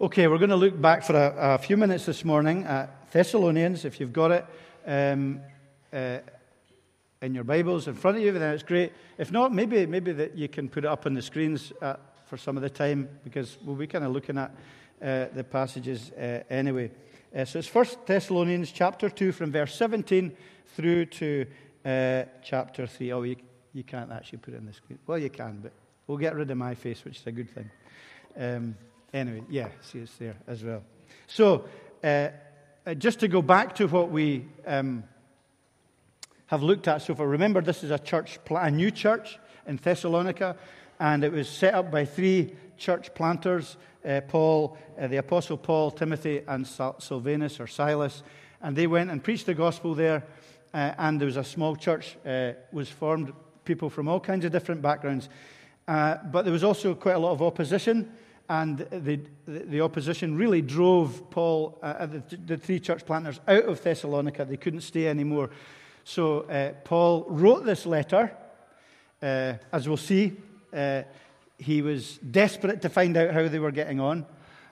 Okay, we're going to look back for a, a few minutes this morning at Thessalonians. If you've got it um, uh, in your Bibles in front of you, then it's great. If not, maybe maybe that you can put it up on the screens uh, for some of the time because we'll be kind of looking at uh, the passages uh, anyway. Uh, so it's First Thessalonians chapter two, from verse 17 through to uh, chapter three. Oh, you, you can't actually put it on the screen. Well, you can, but we'll get rid of my face, which is a good thing. Um, Anyway, yeah, see, it's there as well. So, uh, uh, just to go back to what we um, have looked at so far, remember this is a church, a new church in Thessalonica, and it was set up by three church planters uh, Paul, uh, the Apostle Paul, Timothy, and Silvanus or Silas. And they went and preached the gospel there, uh, and there was a small church uh, was formed, people from all kinds of different backgrounds. but there was also quite a lot of opposition and the, the opposition really drove Paul, uh, uh, the, the, three church planters, out of Thessalonica. They couldn't stay anymore. So uh, Paul wrote this letter. Uh, as we'll see, uh, he was desperate to find out how they were getting on.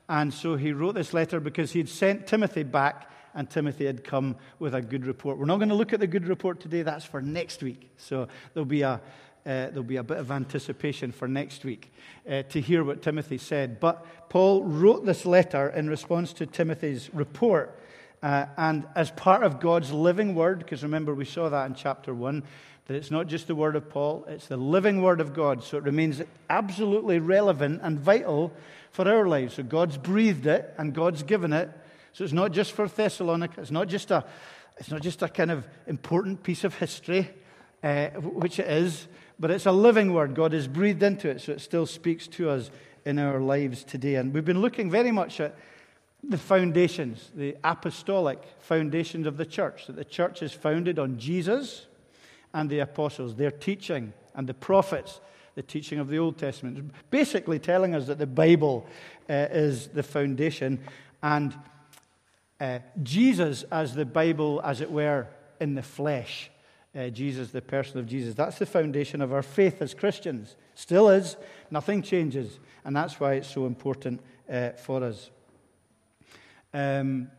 And so he wrote this letter because he'd sent Timothy back, and Timothy had come with a good report. We're not going to look at the good report today, that's for next week. So there'll be a, uh, there'll be a bit of anticipation for next week uh, to hear what Timothy said. But Paul wrote this letter in response to Timothy's report. Uh, and as part of God's living word, because remember we saw that in chapter 1, that it's not just the word of Paul, it's the living word of God. So it remains absolutely relevant and vital for our lives. So God's breathed it and God's given it. So it's not just for Thessalonica, it's not just a, it's not just a kind of important piece of history, uh, which it is, but it's a living word. God has breathed into it, so it still speaks to us in our lives today. And we've been looking very much at the foundations, the apostolic foundations of the church, that the church is founded on Jesus and the apostles, their teaching, and the prophets, the teaching of the Old Testament. Basically, telling us that the Bible uh, is the foundation, and uh, Jesus as the Bible, as it were, in the flesh uh, Jesus, the person of Jesus. That's the foundation of our faith as Christians. Still is. Nothing changes. And that's why it's so important uh, for us. Um,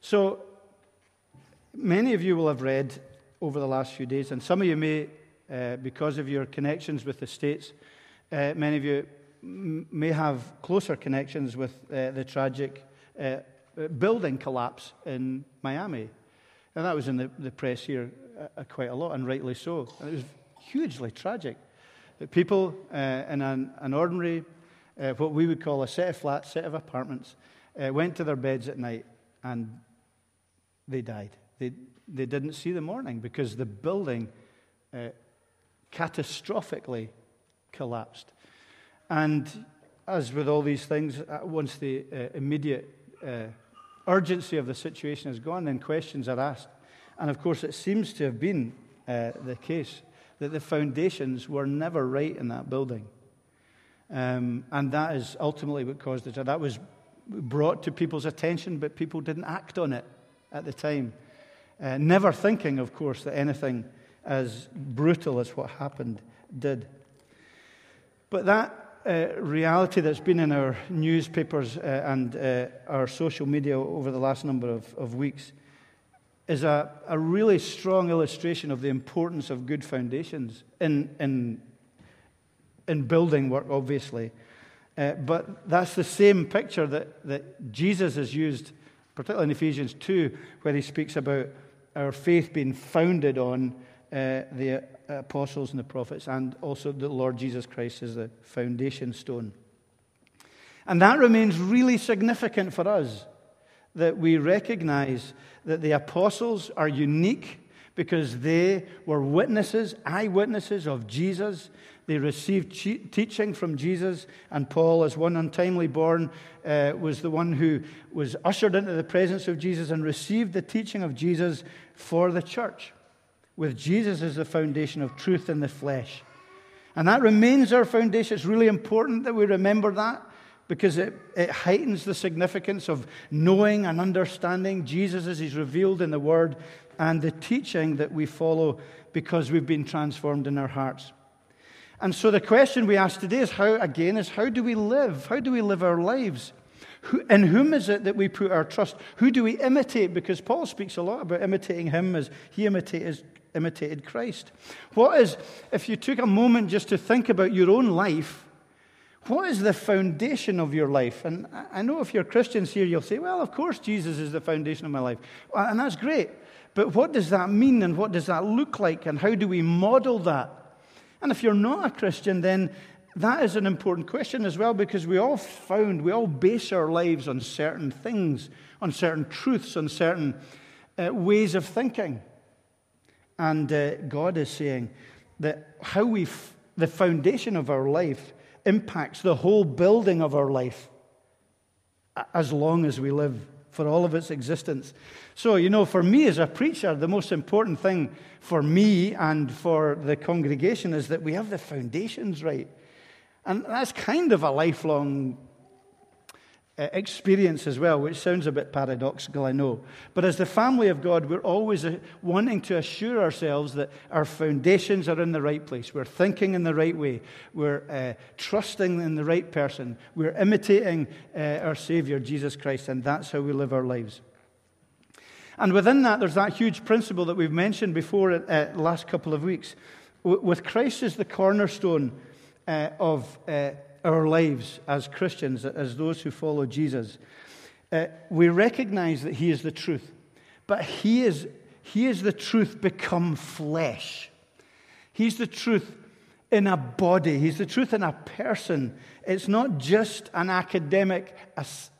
so, many of you will have read over the last few days, and some of you may, uh, because of your connections with the States, uh, many of you m- may have closer connections with uh, the tragic uh, building collapse in Miami. And that was in the, the press here uh, quite a lot, and rightly so. And it was hugely tragic. That people uh, in an, an ordinary, uh, what we would call a set of flats, set of apartments, uh, went to their beds at night and they died. They, they didn't see the morning because the building uh, catastrophically collapsed. And as with all these things, uh, once the immediate urgency of the situation is gone, then questions are asked. And of course, it seems to have been uh, the case that the foundations were never right in that building. Um, and that is ultimately what caused it. That was brought to people's attention, but people didn't act on it at the time. Uh, never thinking, of course, that anything as brutal as what happened did. But that uh, reality that's been in our newspapers uh, and uh, our social media over the last number of, of weeks is a, a really strong illustration of the importance of good foundations in, in, in building work, obviously. Uh, but that's the same picture that, that Jesus has used, particularly in Ephesians 2, where he speaks about our faith being founded on uh, the apostles and the prophets, and also the Lord Jesus Christ as the foundation stone. And that remains really significant for us that we recognize that the apostles are unique because they were witnesses, eyewitnesses of Jesus. They received teaching from Jesus, and Paul, as one untimely born, uh, was the one who was ushered into the presence of Jesus and received the teaching of Jesus for the church, with Jesus as the foundation of truth in the flesh. And that remains our foundation. It's really important that we remember that because it, it heightens the significance of knowing and understanding Jesus as he's revealed in the Word and the teaching that we follow because we've been transformed in our hearts. And so the question we ask today is how, again, is how do we live? How do we live our lives? Who, in whom is it that we put our trust? Who do we imitate? Because Paul speaks a lot about imitating him as he imitated, imitated Christ. What is, if you took a moment just to think about your own life, what is the foundation of your life? And I know if you're Christians here, you'll say, well, of course, Jesus is the foundation of my life. And that's great. But what does that mean and what does that look like and how do we model that? And if you're not a Christian, then that is an important question as well because we all found, we all base our lives on certain things, on certain truths, on certain uh, ways of thinking. And uh, God is saying that how we, f- the foundation of our life impacts the whole building of our life as long as we live for all of its existence. So, you know, for me as a preacher, the most important thing for me and for the congregation is that we have the foundations right. And that's kind of a lifelong experience as well, which sounds a bit paradoxical, I know. But as the family of God, we're always uh, wanting to assure ourselves that our foundations are in the right place. We're thinking in the right way. We're uh, trusting in the right person. We're imitating uh, our Savior, Jesus Christ, and that's how we live our lives. And within that, there's that huge principle that we've mentioned before uh, last couple of weeks. with Christ as the cornerstone, uh, of uh, our lives as Christians, as those who follow Jesus, uh, we recognize that He is the truth. But He is, he is the truth become flesh. He's the truth in a body, He's the truth in a person. It's not just an academic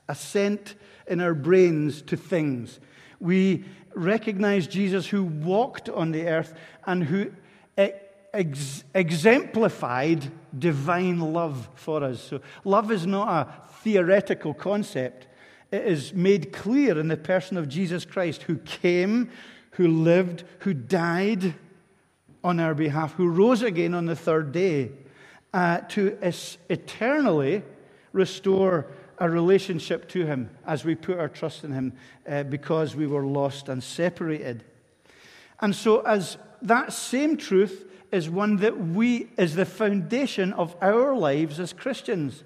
assent in our brains to things. We recognize Jesus who walked on the earth and who ex- exemplified divine love for us. So, love is not a theoretical concept, it is made clear in the person of Jesus Christ, who came, who lived, who died on our behalf, who rose again on the third day uh, to es- eternally restore a relationship to Him as we put our trust in Him uh, because we were lost and separated. And so, as that same truth is one that we is the foundation of our lives as Christians.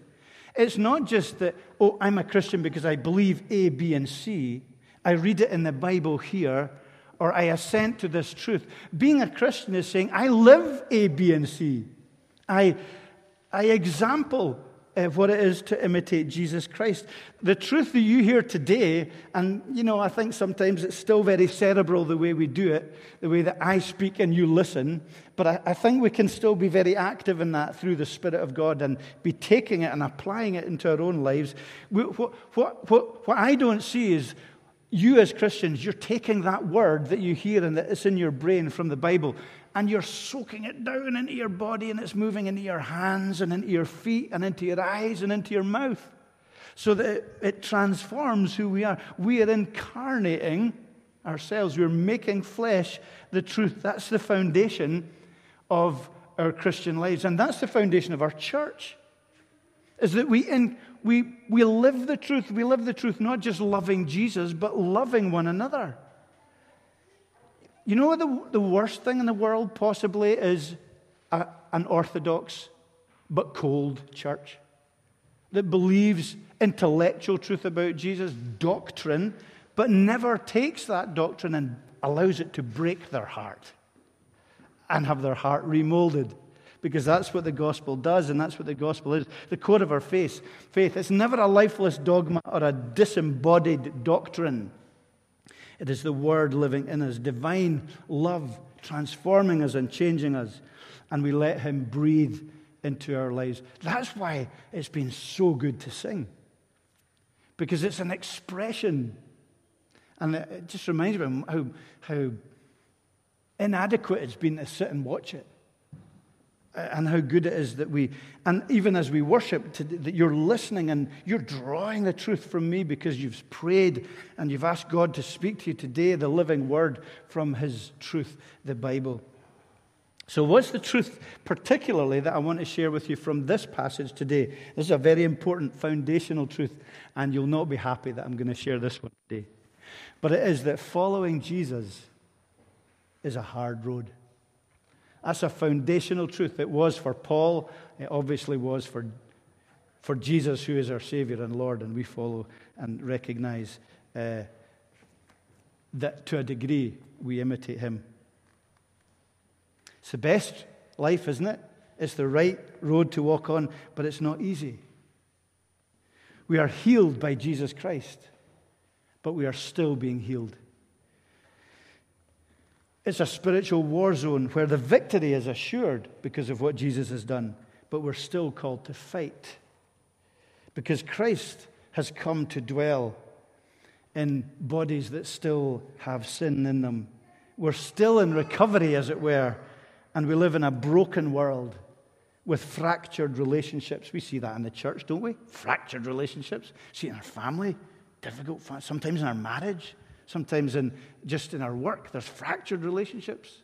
It's not just that, oh, I'm a Christian because I believe A, B, and C. I read it in the Bible here, or I assent to this truth. Being a Christian is saying, I live A, B, and C. I, I example uh, what it is to imitate Jesus Christ. The truth that you hear today, and you know, I think sometimes it's still very cerebral the way we do it, the way that I speak and you listen, but I, I think we can still be very active in that through the Spirit of God and be taking it and applying it into our own lives. what, what, what, what I don't see is you as Christians, you're taking that word that you hear and that is in your brain from the Bible and you're soaking it down into your body and it's moving into your hands and into your feet and into your eyes and into your mouth so that it, transforms who we are. We are incarnating ourselves, we're making flesh the truth. That's the foundation of our Christian lives, and that's the foundation of our church. Is that we, in, we, we live the truth. We live the truth not just loving Jesus, but loving one another. You know the, the worst thing in the world possibly is a, an orthodox but cold church that believes intellectual truth about Jesus, doctrine, but never takes that doctrine and allows it to break their heart and have their heart remolded. Because that's what the gospel does, and that's what the gospel is. The core of our faith, faith. It's never a lifeless dogma or a disembodied doctrine. It is the Word living in us, divine love transforming us and changing us, and we let Him breathe into our lives. That's why it's been so good to sing, because it's an expression. And it just reminds me how, how inadequate it's been to sit and watch it and how good it is that we, and even as we worship, to, that you're listening and you're drawing the truth from me because you've prayed and you've asked God to speak to you today, the living word from His truth, the Bible. So, what's the truth, particularly, that I want to share with you from this passage today? This is a very important foundational truth, and you'll not be happy that I'm going to share this one today. But it is that following Jesus is a hard road. That's a foundational truth. It was for Paul, it obviously was for for Jesus, who is our Savior and Lord, and we follow and recognize uh, that to a degree we imitate Him. It's the best life, isn't it? It's the right road to walk on, but it's not easy. We are healed by Jesus Christ, but we are still being healed. It's a spiritual war zone where the victory is assured because of what Jesus has done, but we're still called to fight because Christ has come to dwell in bodies that still have sin in them. We're still in recovery, as it were, and we live in a broken world with fractured relationships. We see that in the church, don't we? Fractured relationships. See it in our family, difficult, sometimes in our marriage, sometimes in just in our work. There's fractured relationships.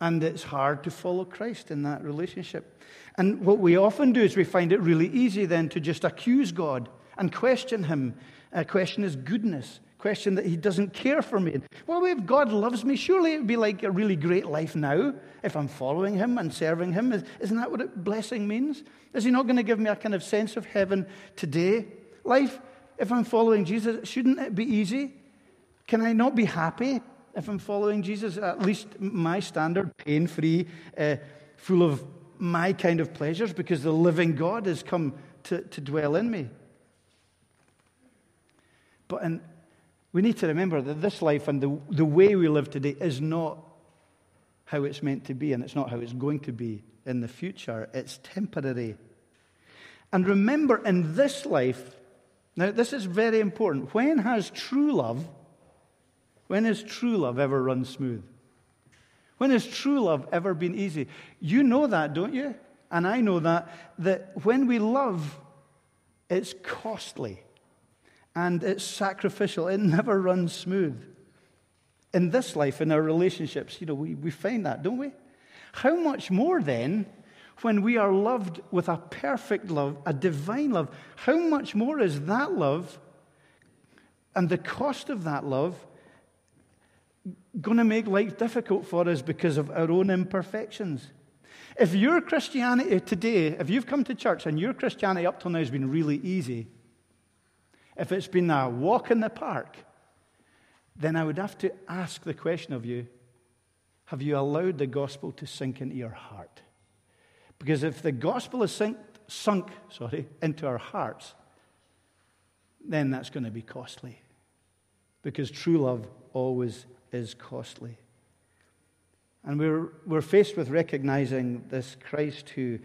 And it's hard to follow Christ in that relationship. And what we often do is we find it really easy then to just accuse God and question Him, uh, question His goodness, question that He doesn't care for me. Well, if God loves me, surely it would be like a really great life now if I'm following Him and serving Him. Isn't that what it, blessing means? Is He not going to give me a kind of sense of heaven today? Life, if I'm following Jesus, shouldn't it be easy? Can I not be happy if I'm following Jesus? At least my standard, pain free, uh, full of my kind of pleasures, because the living God has come to, to dwell in me. But in, we need to remember that this life and the, the way we live today is not how it's meant to be, and it's not how it's going to be in the future. It's temporary. And remember, in this life, now this is very important. When has true love, when has true love ever run smooth? When has true love ever been easy? You know that, don't you? And I know that, that when we love, it's costly and it's sacrificial. It never runs smooth. In this life, in our relationships, you know, we, we find that, don't we? How much more then when we are loved with a perfect love, a divine love? How much more is that love and the cost of that love going to make life difficult for us because of our own imperfections? If your Christianity today, if you've come to church and your Christianity up till now has been really easy, if it's been a walk in the park, then I would have to ask the question of you have you allowed the gospel to sink into your heart? Because if the gospel is sink, sunk sorry, into our hearts, then that's going to be costly. Because true love always is costly. And we're, we're faced with recognizing this Christ who,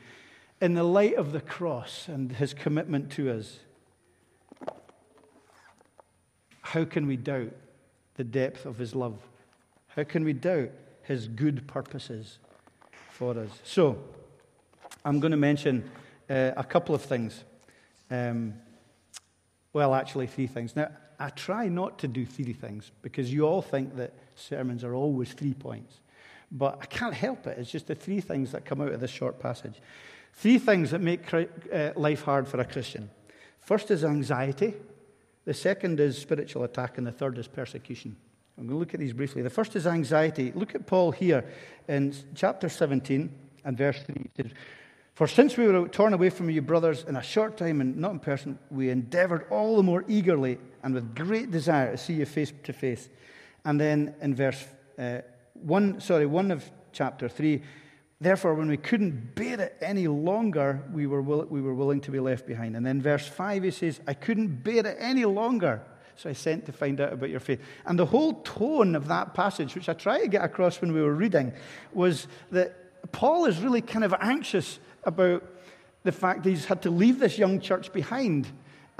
in the light of the cross and his commitment to us, how can we doubt the depth of his love? How can we doubt his good purposes for us? So, I'm going to mention uh, a couple of things. Um, well, actually, three things. Now, I try not to do three things because you all think that sermons are always three points. But I can't help it. It's just the three things that come out of this short passage. Three things that make uh, life hard for a Christian. First is anxiety. The second is spiritual attack, and the third is persecution. I'm going to look at these briefly. The first is anxiety. Look at Paul here in chapter 17 and verse 3. It says, For since we were torn away from you, brothers, in a short time and not in person, we endeavored all the more eagerly and with great desire to see you face to face. And then in verse uh, 1, sorry, 1 of chapter 3, Therefore, when we couldn't bear it any longer, we were, will, we were willing to be left behind. And then verse 5, he says, I couldn't bear it any longer. So I sent to find out about your faith. And the whole tone of that passage, which I tried to get across when we were reading, was that Paul is really kind of anxious about the fact that he's had to leave this young church behind.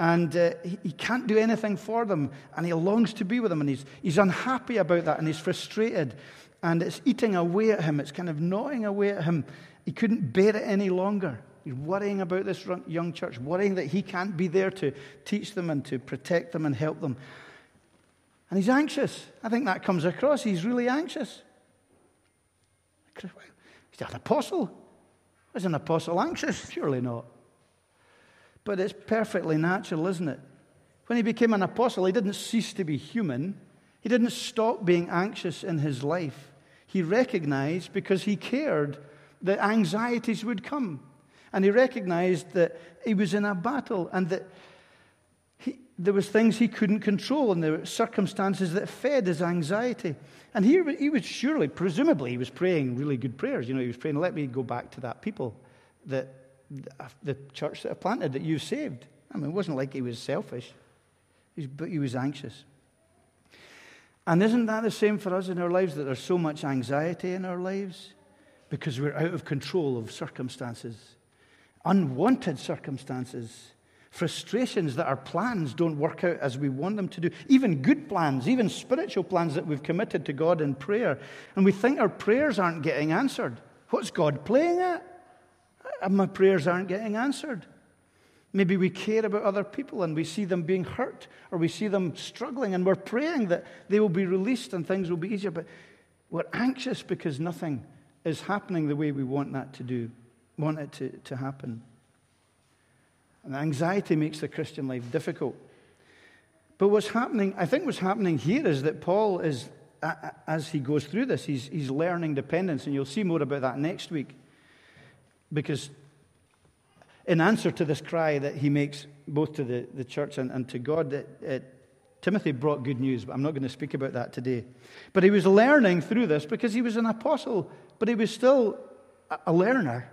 And uh, he, he, can't do anything for them. And he longs to be with them. And he's, he's unhappy about that. And he's frustrated and it's eating away at him. It's kind of gnawing away at him. He couldn't bear it any longer. He's worrying about this young church, worrying that he can't be there to teach them and to protect them and help them. And he's anxious. I think that comes across. He's really anxious. He's an apostle. Is an apostle anxious? Surely not. But it's perfectly natural, isn't it? When he became an apostle, he didn't cease to be human. He didn't stop being anxious in his life he recognized because he cared that anxieties would come. And he recognized that he was in a battle and that he, there was things he couldn't control and there were circumstances that fed his anxiety. And he, he was surely, presumably, he was praying really good prayers. You know, he was praying, let me go back to that people, that the church that I planted, that you saved. I mean, it wasn't like he was selfish, but he was anxious. And isn't that the same for us in our lives, that there's so much anxiety in our lives? Because we're out of control of circumstances, unwanted circumstances frustrations that our plans don't work out as we want them to do, even good plans, even spiritual plans that we've committed to God in prayer, and we think our prayers aren't getting answered. What's God playing at? And my prayers aren't getting answered. Maybe we care about other people and we see them being hurt or we see them struggling and we're praying that they will be released and things will be easier, but we're anxious because nothing is happening the way we want that to do, want it to, to happen. And anxiety makes the Christian life difficult. But what's happening, I think what's happening here is that Paul is, as he goes through this, he's, he's learning dependence. And you'll see more about that next week. Because in answer to this cry that he makes both to the, the church and, and to God, that, Timothy brought good news, but I'm not going to speak about that today. But he was learning through this because he was an apostle, but he was still a, a learner.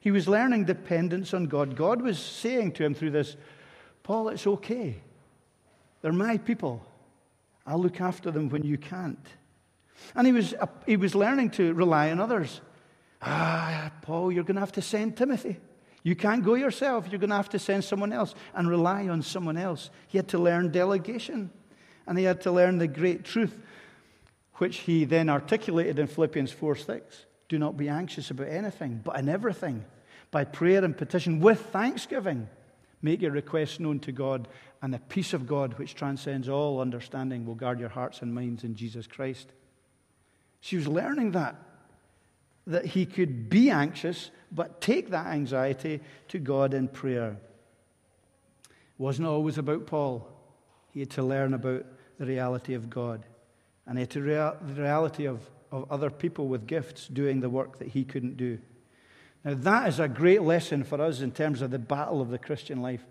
He was learning dependence on God. God was saying to him through this, Paul, it's okay. They're my people. I'll look after them when you can't. And he was, he was learning to rely on others. Ah, Paul, you're going to have to send Timothy. You can't go yourself. You're going to have to send someone else and rely on someone else. He had to learn delegation. And he had to learn the great truth, which he then articulated in Philippians 4 6. Do not be anxious about anything, but in everything, by prayer and petition with thanksgiving, make your requests known to God, and the peace of God, which transcends all understanding, will guard your hearts and minds in Jesus Christ. She was learning that, that he could be anxious, but take that anxiety to God in prayer. It wasn't always about Paul. He had to learn about the reality of God, and the reality of of other people with gifts doing the work that he couldn't do. Now, that is a great lesson for us in terms of the battle of the Christian life.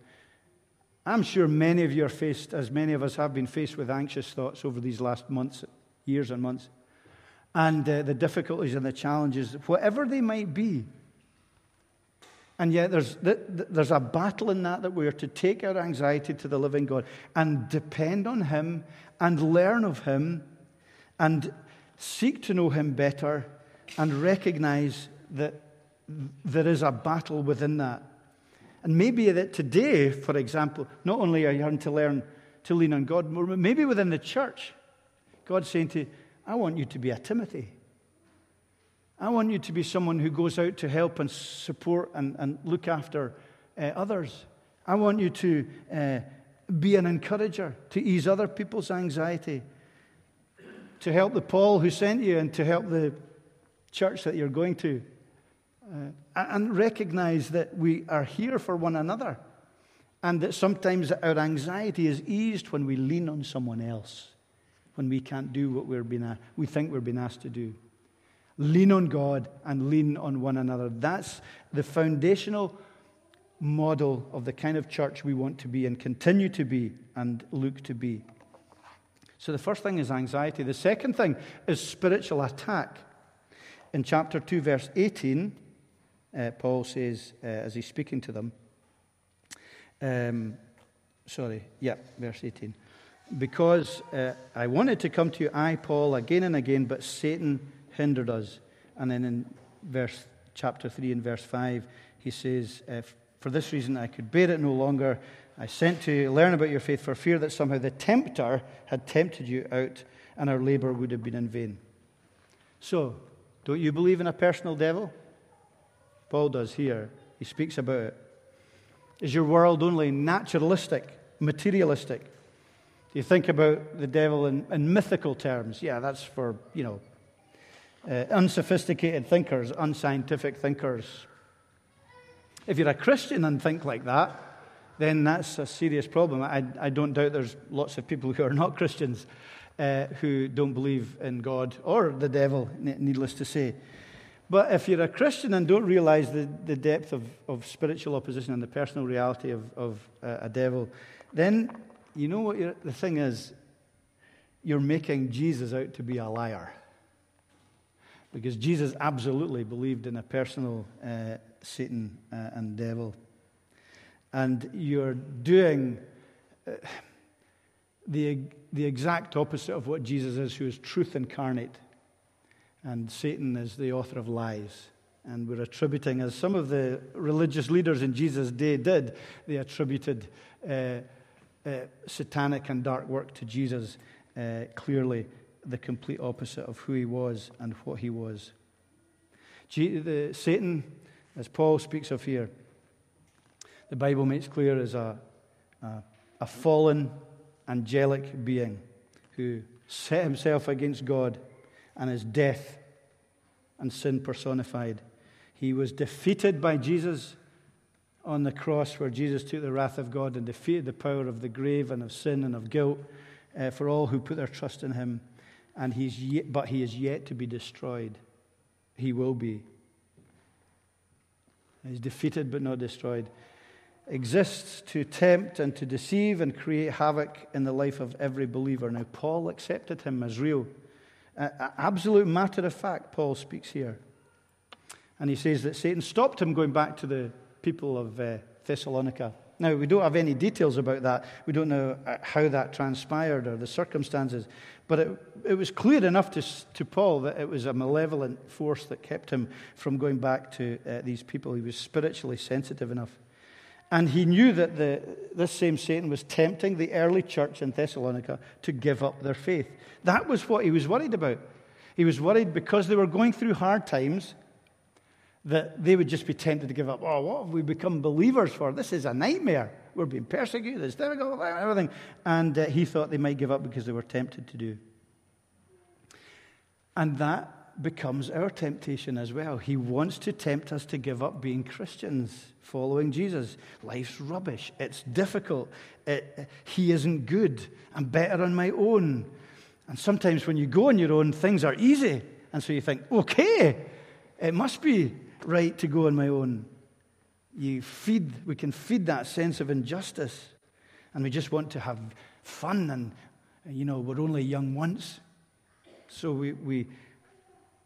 I'm sure many of you are faced, as many of us have been faced with anxious thoughts over these last months, years and months, and uh, the difficulties and the challenges, whatever they might be. And yet, there's, there's a battle in that that we are to take our anxiety to the living God and depend on Him and learn of Him and seek to know Him better, and recognize that there is a battle within that. And maybe that today, for example, not only are you having to learn to lean on God more, but maybe within the church, God's saying to you, I want you to be a Timothy. I want you to be someone who goes out to help and support and, and look after uh, others. I want you to uh, be an encourager, to ease other people's anxiety, to help the Paul who sent you and to help the church that you're going to. Uh, and recognize that we are here for one another. And that sometimes our anxiety is eased when we lean on someone else, when we can't do what we're being, we think we're being asked to do. Lean on God and lean on one another. That's the foundational model of the kind of church we want to be and continue to be and look to be. So the first thing is anxiety. The second thing is spiritual attack. In chapter 2, verse 18, uh, Paul says, uh, as he's speaking to them, um, sorry, yeah, verse 18. Because uh, I wanted to come to you, I, Paul, again and again, but Satan hindered us. And then in verse chapter 3 and verse 5, he says, uh, For this reason I could bear it no longer. I sent to learn about your faith for fear that somehow the tempter had tempted you out and our labor would have been in vain. So, don't you believe in a personal devil? Paul does here. He speaks about it. Is your world only naturalistic, materialistic? Do you think about the devil in, in mythical terms? Yeah, that's for, you know, uh, unsophisticated thinkers, unscientific thinkers. If you're a Christian and think like that, then that's a serious problem. I, I don't doubt there's lots of people who are not Christians uh, who don't believe in God or the devil, needless to say. But if you're a Christian and don't realize the, the depth of, of spiritual opposition and the personal reality of, of uh, a devil, then you know what the thing is? You're making Jesus out to be a liar. Because Jesus absolutely believed in a personal uh, Satan uh, and devil. And you're doing uh, the, the exact opposite of what Jesus is, who is truth incarnate. And Satan is the author of lies. And we're attributing, as some of the religious leaders in Jesus' day did, they attributed uh, uh, satanic and dark work to Jesus, uh, clearly the complete opposite of who he was and what he was. the, Satan, as Paul speaks of here, the Bible makes clear is a, a, a fallen angelic being who set himself against God and is death and sin personified. He was defeated by Jesus on the cross, where Jesus took the wrath of God and defeated the power of the grave and of sin and of guilt uh, for all who put their trust in him. And he's yet, but he is yet to be destroyed. He will be. He's defeated but not destroyed exists to tempt and to deceive and create havoc in the life of every believer. Now, Paul accepted him as real. Uh, absolute matter of fact, Paul speaks here. And he says that Satan stopped him going back to the people of uh, Thessalonica. Now, we don't have any details about that. We don't know uh, how that transpired or the circumstances. But it, it was clear enough to, to Paul that it was a malevolent force that kept him from going back to uh, these people. He was spiritually sensitive enough. And he knew that the, this same Satan was tempting the early church in Thessalonica to give up their faith. That was what he was worried about. He was worried because they were going through hard times that they would just be tempted to give up. Oh, what have we become believers for? This is a nightmare. We're being persecuted. It's difficult, everything. And uh, he thought they might give up because they were tempted to do. And that becomes our temptation as well. He wants to tempt us to give up being Christians, following Jesus. Life's rubbish. It's difficult. It, he isn't good. I'm better on my own. And sometimes when you go on your own, things are easy. And so you think, okay, it must be right to go on my own. You feed, we can feed that sense of injustice. And we just want to have fun and, you know, we're only young once. So we, we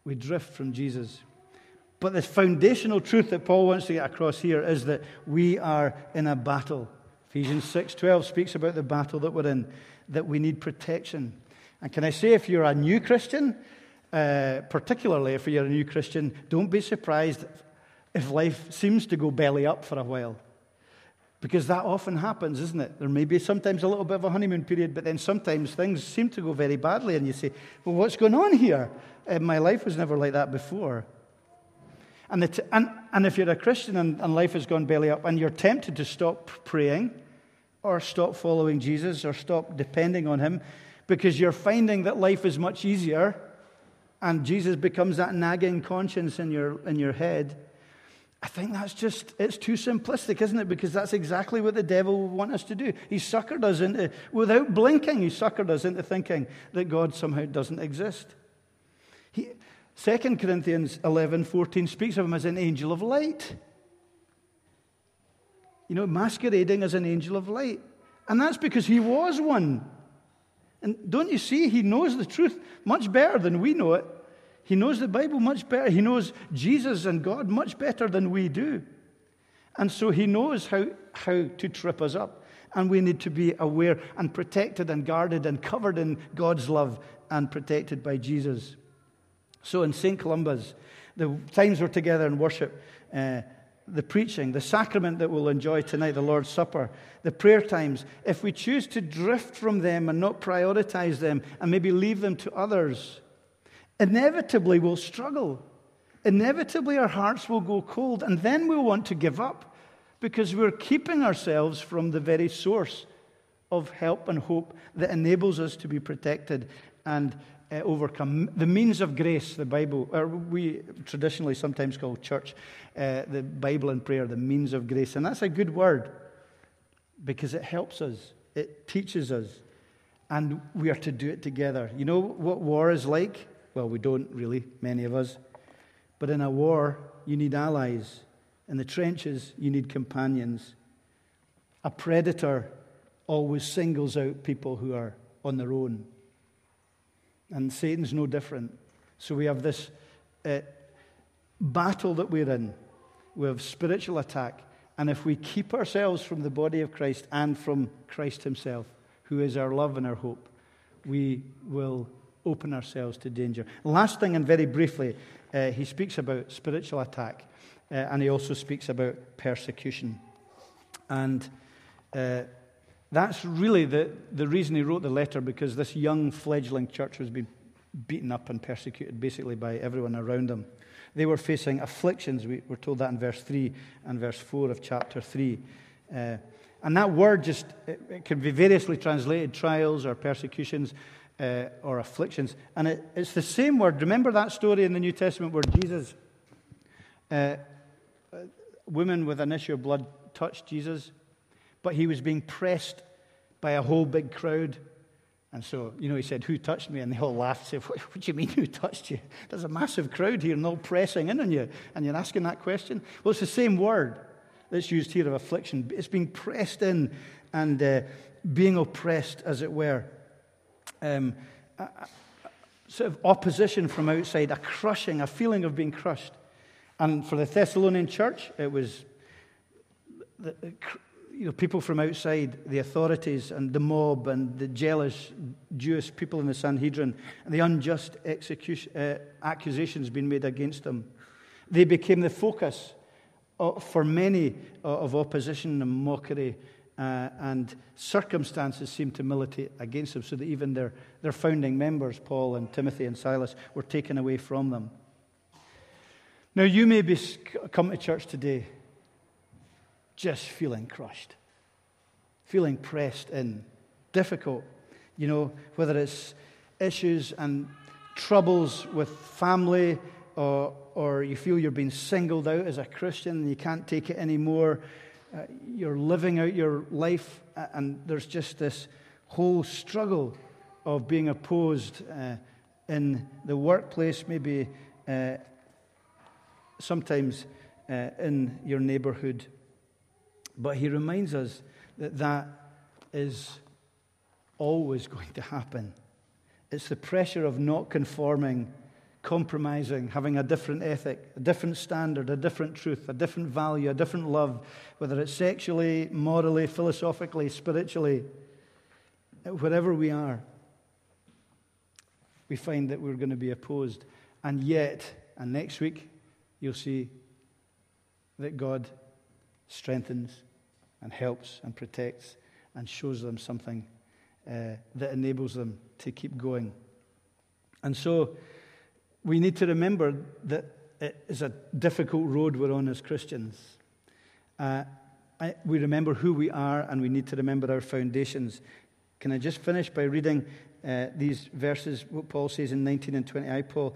we drift from Jesus. But the foundational truth that Paul wants to get across here is that we are in a battle. Ephesians 6:12 speaks about the battle that we're in, that we need protection. And can I say, if you're a new Christian, uh, particularly if you're a new Christian, don't be surprised if life seems to go belly up for a while. Because that often happens, isn't it? There may be sometimes a little bit of a honeymoon period, but then sometimes things seem to go very badly, and you say, Well, what's going on here? Uh, my life was never like that before. And, t- and, and if you're a Christian and, and life has gone belly up, and you're tempted to stop praying, or stop following Jesus, or stop depending on Him, because you're finding that life is much easier, and Jesus becomes that nagging conscience in your, in your head I think that's just, it's too simplistic, isn't it? Because that's exactly what the devil will want us to do. He suckered us into, without blinking, he suckered us into thinking that God somehow doesn't exist. He, 2 Corinthians 11 14 speaks of him as an angel of light. You know, masquerading as an angel of light. And that's because he was one. And don't you see, he knows the truth much better than we know it. He knows the Bible much better. He knows Jesus and God much better than we do. And so he knows how, how to trip us up. And we need to be aware and protected and guarded and covered in God's love and protected by Jesus. So in St. Columba's, the times we're together in worship, uh, the preaching, the sacrament that we'll enjoy tonight, the Lord's Supper, the prayer times, if we choose to drift from them and not prioritize them and maybe leave them to others, inevitably we'll struggle. Inevitably, our hearts will go cold, and then we'll want to give up because we're keeping ourselves from the very source of help and hope that enables us to be protected and uh, overcome. The means of grace, the Bible, or we traditionally sometimes call church, uh, the Bible and prayer, the means of grace. And that's a good word because it helps us, it teaches us, and we are to do it together. You know what war is like? Well, we don't really, many of us. But in a war, you need allies. In the trenches, you need companions. A predator always singles out people who are on their own. And Satan's no different. So we have this uh, battle that we're in. We have spiritual attack. And if we keep ourselves from the body of Christ and from Christ Himself, who is our love and our hope, we will open ourselves to danger. Last thing, and very briefly, uh, he speaks about spiritual attack, uh, and he also speaks about persecution. And uh, that's really the, the reason he wrote the letter, because this young fledgling church was being beaten up and persecuted basically by everyone around them. They were facing afflictions. We were told that in verse 3 and verse 4 of chapter 3. Uh, and that word just, it, it, can be variously translated trials or persecutions uh, or afflictions. And it, it's the same word. Remember that story in the New Testament where Jesus, uh, a woman with an issue of blood touched Jesus, but he was being pressed by a whole big crowd. And so, you know, he said, Who touched me? And they all laughed, and said, what, what do you mean, who touched you? There's a massive crowd here and all pressing in on you, and you're asking that question? Well, it's the same word that's used here of affliction. It's being pressed in and uh, being oppressed, as it were. Um, a, a, sort of opposition from outside, a crushing, a feeling of being crushed. And for the Thessalonian church, it was the, you know, people from outside, the authorities and the mob and the jealous Jewish people in the Sanhedrin, and the unjust execution, uh, accusations being made against them. They became the focus of, for many of opposition and mockery, uh, and circumstances seemed to militate against them, so that even their, their founding members, Paul and Timothy and Silas, were taken away from them. Now, you may be come to church today just feeling crushed, feeling pressed in, difficult. You know, whether it's issues and troubles with family, or, or you feel you're being singled out as a Christian and you can't take it anymore. Uh, you're living out your life, and there's just this whole struggle of being opposed uh, in the workplace, maybe uh, sometimes uh, in your neighborhood. But he reminds us that that is always going to happen. It's the pressure of not conforming, compromising, having a different ethic, a different standard, a different truth, a different value, a different love, whether it's sexually, morally, philosophically, spiritually, wherever we are. We find that we're going to be opposed. And yet, and next week, you'll see that God strengthens and helps and protects and shows them something uh, that enables them to keep going. And so we need to remember that it is a difficult road we're on as Christians. Uh, I, we remember who we are and we need to remember our foundations. Can I just finish by reading uh, these verses, what Paul says in 19 and 20? I, Paul,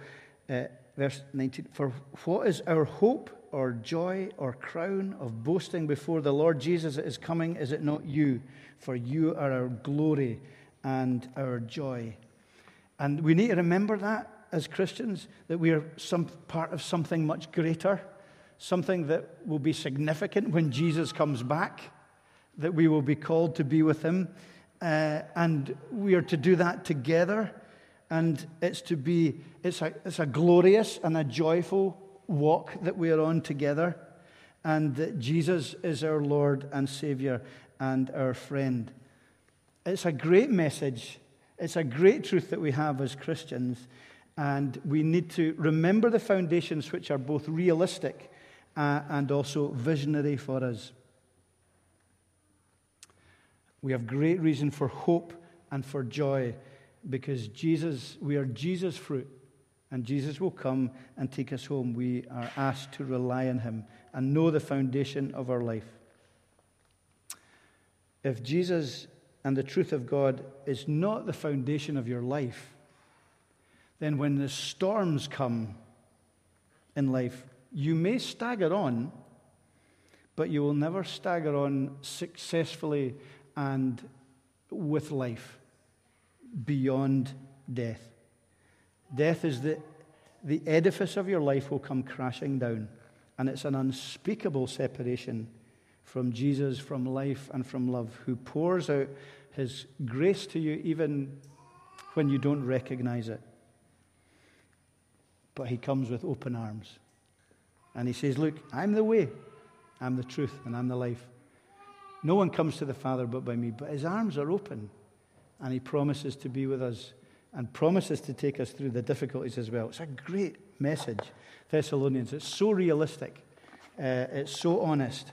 uh, verse 19. For what is our hope or joy or crown of boasting before the Lord Jesus is coming, is it not you? For you are our glory and our joy. And we need to remember that as Christians, that we are some part of something much greater, something that will be significant when Jesus comes back, that we will be called to be with him. Uh, and we are to do that together. And it's to be, it's a, it's a glorious and a joyful walk that we are on together, and that Jesus is our Lord and Savior and our friend. It's a great message. It's a great truth that we have as Christians, and we need to remember the foundations which are both realistic uh, and also visionary for us. We have great reason for hope and for joy because Jesus, we are Jesus' fruit. And Jesus will come and take us home. We are asked to rely on him and know the foundation of our life. If Jesus and the truth of God is not the foundation of your life, then when the storms come in life, you may stagger on, but you will never stagger on successfully and with life beyond death. Death is the, the edifice of your life will come crashing down. And it's an unspeakable separation from Jesus, from life, and from love, who pours out his grace to you even when you don't recognize it. But he comes with open arms. And he says, Look, I'm the way, I'm the truth, and I'm the life. No one comes to the Father but by me. But his arms are open, and he promises to be with us and promises to take us through the difficulties as well. It's a great message, Thessalonians. It's so realistic, uh, it's so honest,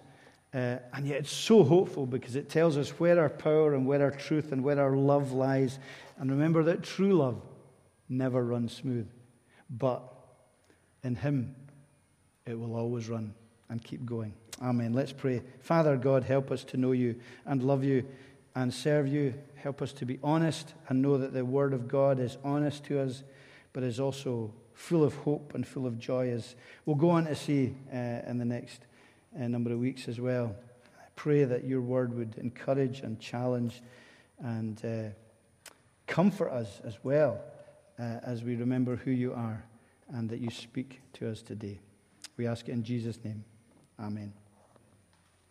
uh, and yet it's so hopeful because it tells us where our power and where our truth and where our love lies. And remember that true love never runs smooth, but in Him it will always run and keep going. Amen. Let's pray. Father God, help us to know you and love you and serve you. Help us to be honest and know that the Word of God is honest to us, but is also full of hope and full of joy, as we'll go on to see uh, in the next uh, number of weeks as well. I pray that your Word would encourage and challenge and uh, comfort us as well uh, as we remember who you are and that you speak to us today. We ask it in Jesus' name. Amen.